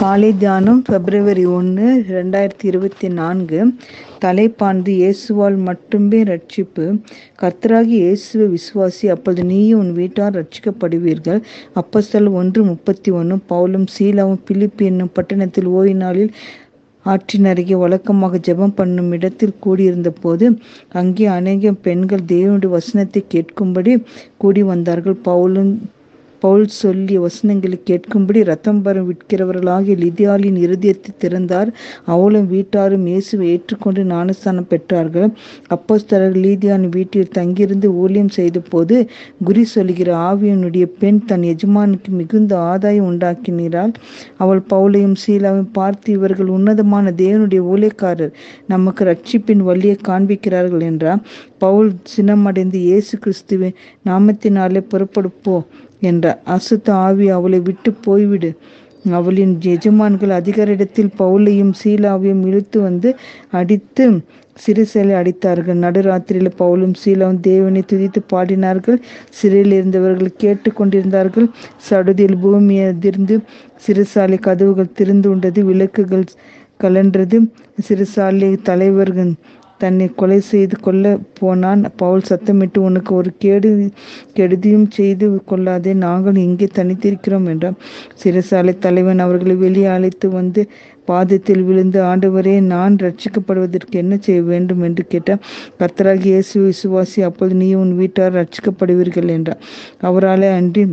காலை தியானம் பிப்ரவரி ஒன்று ரெண்டாயிரத்தி இருபத்தி நான்கு. தலைப்பாண்டு இயேசுவால் மட்டுமே ரட்சிப்பு கர்த்தராகி இயேசுவை விசுவாசி அப்பொழுது நீயும் உன் வீட்டார் ரட்சிக்கப்படுவீர்கள் அப்பசல் ஒன்று முப்பத்தி ஒன்று பவுலும் சீலாவும் பிலிப்பி என்னும் பட்டணத்தில் ஓய்வு நாளில் ஆற்றின் அருகே வழக்கமாக ஜெபம் பண்ணும் இடத்தில் கூடியிருந்த போது அங்கே அநேக பெண்கள் தேவனுடைய வசனத்தை கேட்கும்படி கூடி வந்தார்கள். பவுலும் பவுல் சொல்லிய வசனங்களை கேட்கும்படி ரத்தம் பரம் விற்கிறவர்களாகிய லிதியாலின் இருதயத்தை திறந்தார். அவளும் வீட்டாரும் இயேசுவை ஏற்றுக்கொண்டு ஞானஸ்தானம் பெற்றார்கள். அப்போஸ்தலர் லீதியான் வீட்டில் தங்கியிருந்து ஊழியம் செய்த போது குறி சொல்கிற ஆவியனுடைய பெண் தன் எஜமானுக்கு மிகுந்த ஆதாயம் உண்டாக்கினாள். அவள் பவுலையும் சீலாவையும் பார்த்து இவர்கள் உன்னதமான தேவனுடைய ஊழியக்காரர் நமக்கு ரட்சிப்பின் வழியை காண்பிக்கிறார்கள் என்றார். பவுல் சினமடைந்து இயேசு கிறிஸ்துவின் நாமத்தினாலே புறப்படுப்போ என்ற அசுத்த ஆவி அவளை விட்டு போய்விடு. அவளின் எஜமான்கள் அதிகாரிடத்தில் பவுலையும் சீலாவையும் இழுத்து வந்து அடித்து சிறுசேலை அடித்தார்கள். நடுராத்திரியில் பவுலும் சீலாவும் தேவனை துதித்து பாடினார்கள். சிறையில் இருந்தவர்கள் கேட்டு கொண்டிருந்தார்கள். சடுதியில் பூமி அதிர்ந்து சிறுசாலை கதவுகள் திறந்து உண்டது விளக்குகள் கலன்றது. சிறுசாலை தலைவர்கள் தன்னை கொலை செய்து கொள்ள போனான். பவுல் சத்தமிட்டு உனக்கு ஒரு கேடு கெடுதியும் செய்து கொள்ளாதே. நாங்கள் இங்கே தனித்திருக்கிறோம் என்றார் சிறைசாலை தலைவன் அவர்களை வெளியே அழைத்து வந்து பாதத்தில் விழுந்து ஆண்டவரே நான் ரட்சிக்கப்படுவதற்கு என்ன செய்ய வேண்டும்? என்று கேட்டார் கர்த்தராகி இயேசு விசுவாசி அப்போது நீ உன் வீட்டார் ரட்சிக்கப்படுவீர்கள் என்றார் அவராலே அன்றி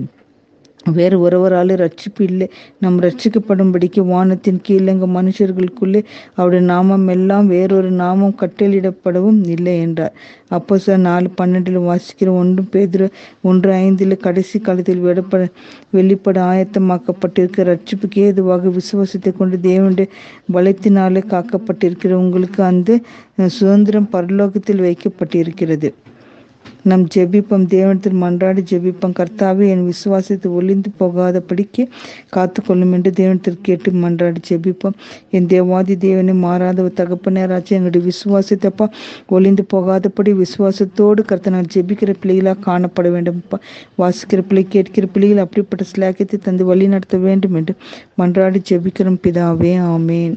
வேறு ஒருவரால் ரட்சிப்பு இல்லை. நம் ரட்சிக்கப்படும்படிக்கு வானத்தின் கீழங்கு மனுஷர்களுக்குள்ளே அவருடைய நாமம் எல்லாம் வேறொரு நாமம் கட்டளிடப்படவும் இல்லை என்றார். அப்போ சார் நாலு பன்னெண்டில் வாசிக்கிற ஒன்று பேதிர ஒன்று ஐந்தில் கடைசி காலத்தில் விடப்பட வெளிப்பட ஆயத்தமாக்கப்பட்டிருக்கிற ரட்சிப்புக்கு ஏதுவாக விசுவாசத்தை கொண்டு தேவனுடைய பலத்தினாலே காக்கப்பட்டிருக்கிற உங்களுக்கு அந்த சுதந்திரம் பரலோகத்தில் வைக்கப்பட்டிருக்கிறது. நம் ஜெபிப்பம். தேவனத்தில் மன்றாடி ஜெபிப்பம். கர்த்தாவே என் விசுவாசத்தை ஒளிந்து போகாதபடிக்கு காத்து கொள்ளும் என்று தேவனத்தில் கேட்டு மன்றாடி ஜெபிப்போம். என் தேவாதி தேவனை மாறாத தகப்பனராச்சு எங்களுடைய விசுவாசத்தைப்பா ஒளிந்து போகாதபடி விசுவாசத்தோடு கர்த்தனால் ஜெபிக்கிற பிள்ளைகளாக காணப்பட வேண்டும். வாசிக்கிற பிள்ளை கேட்கிற பிள்ளைகள் அப்படிப்பட்ட சிலாக்கியத்தை தந்து வழி நடத்த வேண்டும் என்று மன்றாடி ஜெபிக்கிறோம். பிதாவே ஆமேன்.